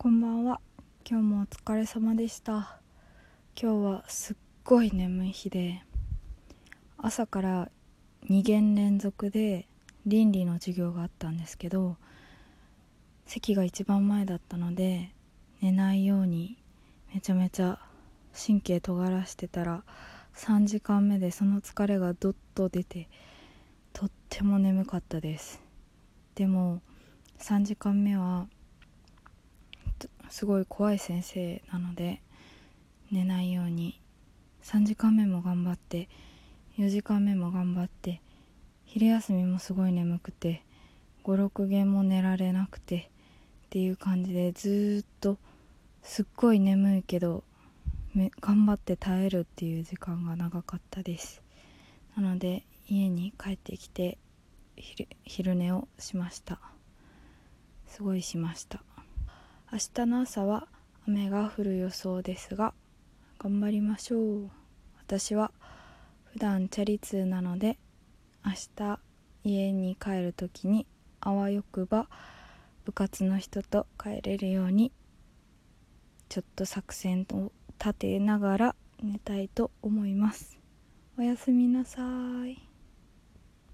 こんばんは。今日もお疲れ様でした。今日はすっごい眠い日で朝から2限連続で倫理の授業があったんですけど席が一番前だったので寝ないようにめちゃめちゃ神経尖らしてたら3時間目でその疲れがどっと出てとっても眠かったです。でも3時間目はすごい怖い先生なので寝ないように。3時間目も頑張って4時間目も頑張って昼休みもすごい眠くて56限も寝られなくてっていう感じでずっとすっごい眠いけど頑張って耐えるっていう時間が長かったです。なので家に帰ってきて昼寝をしました。すごいしました。明日の朝は雨が降る予想ですが頑張りましょう。私は普段チャリ通なので明日家に帰る時にあわよくば部活の人と帰れるようにちょっと作戦を立てながら寝たいと思います。おやすみなさい。